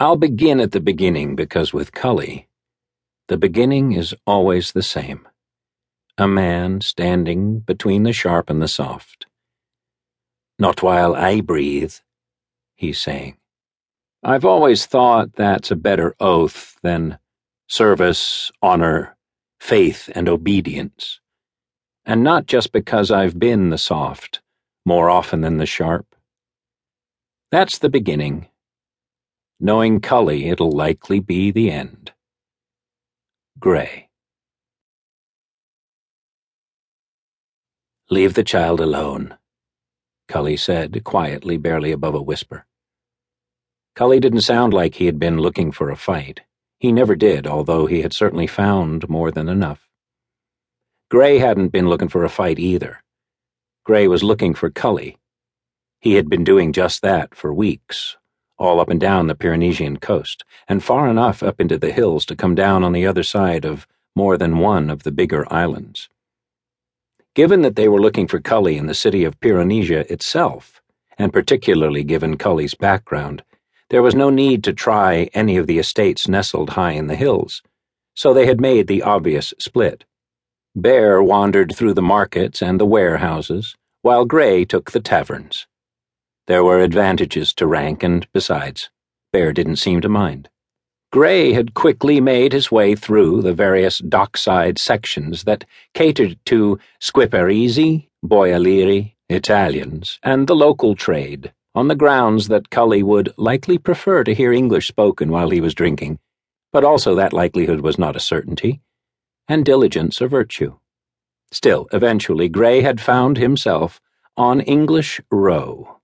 I'll begin at the beginning because with Cully, the beginning is always the same. A man standing between the sharp and the soft. Not while I breathe, he's saying. I've always thought that's a better oath than service, honor, faith, and obedience. And not just because I've been the soft more often than the sharp. That's the beginning Knowing Cully, it'll likely be the end. Gray. Leave the child alone, Cully said, quietly, barely above a whisper. Cully didn't sound like he had been looking for a fight. He never did, although he had certainly found more than enough. Gray hadn't been looking for a fight either. Gray was looking for Cully. He had been doing just that for weeks, all up and down the Pyrenean coast, and far enough up into the hills to come down on the other side of more than one of the bigger islands. Given that they were looking for Cully in the city of Pyrenesia itself, and particularly given Cully's background, there was no need to try any of the estates nestled high in the hills, so they had made the obvious split. Bear wandered through the markets and the warehouses, while Gray took the taverns. There were advantages to rank, and besides, Bear didn't seem to mind. Gray had quickly made his way through the various dockside sections that catered to Schiparesi, Boialieri, Italians, and the local trade, on the grounds that Cully would likely prefer to hear English spoken while he was drinking, but also that likelihood was not a certainty, and diligence a virtue. Still, eventually, Gray had found himself on English Row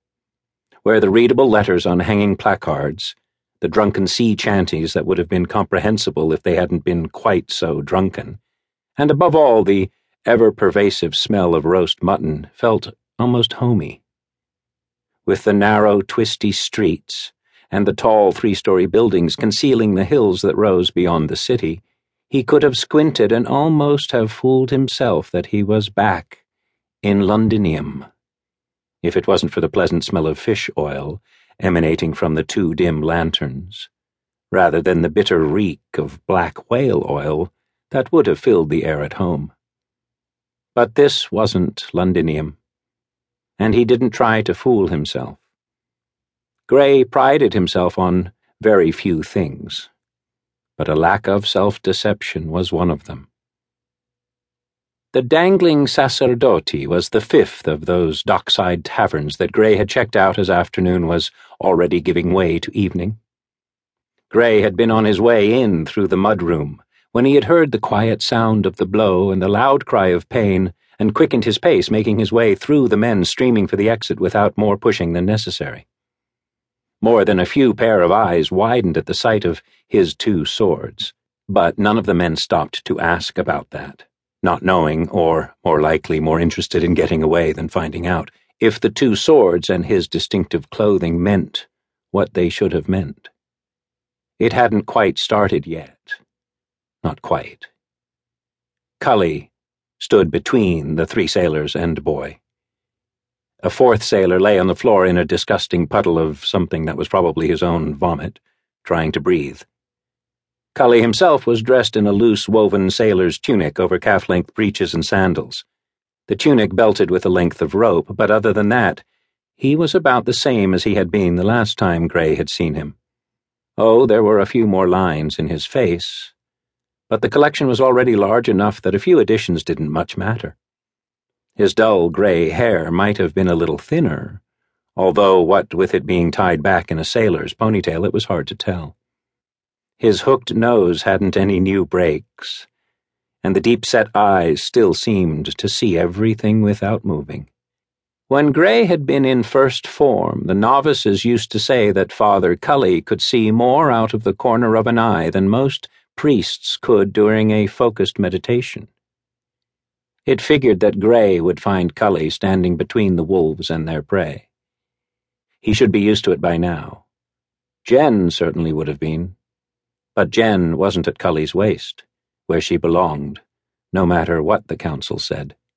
where the readable letters on hanging placards, the drunken sea chanties that would have been comprehensible if they hadn't been quite so drunken, and above all the ever pervasive smell of roast mutton felt almost homey. With the narrow, twisty streets and the tall three story buildings concealing the hills that rose beyond the city, he could have squinted and almost have fooled himself that he was back in Londinium if it wasn't for the pleasant smell of fish oil emanating from the two dim lanterns, rather than the bitter reek of black whale oil that would have filled the air at home. But this wasn't Londinium, and he didn't try to fool himself. Gray prided himself on very few things, but a lack of self deception was one of them. The Dangling Sacerdoti was the fifth of those dockside taverns that Gray had checked out as afternoon was already giving way to evening. Gray had been on his way in through the mudroom when he had heard the quiet sound of the blow and the loud cry of pain and quickened his pace, making his way through the men streaming for the exit without more pushing than necessary. More than a few pair of eyes widened at the sight of his two swords, but none of the men stopped to ask about that not knowing, or, more likely, more interested in getting away than finding out, if the two swords and his distinctive clothing meant what they should have meant. It hadn't quite started yet. Not quite. Cully stood between the three sailors and boy. A fourth sailor lay on the floor in a disgusting puddle of something that was probably his own vomit, trying to breathe. Cully himself was dressed in a loose woven sailor's tunic over calf length breeches and sandals. The tunic belted with a length of rope, but other than that, he was about the same as he had been the last time Gray had seen him. Oh, there were a few more lines in his face, but the collection was already large enough that a few additions didn't much matter. His dull gray hair might have been a little thinner, although what with it being tied back in a sailor's ponytail, it was hard to tell. His hooked nose hadn't any new breaks, and the deep-set eyes still seemed to see everything without moving. When Gray had been in first form, the novices used to say that Father Cully could see more out of the corner of an eye than most priests could during a focused meditation. It figured that Gray would find Cully standing between the wolves and their prey. He should be used to it by now. Jen certainly would have been. But Jen wasn't at Cully's waist, where she belonged, no matter what the council said.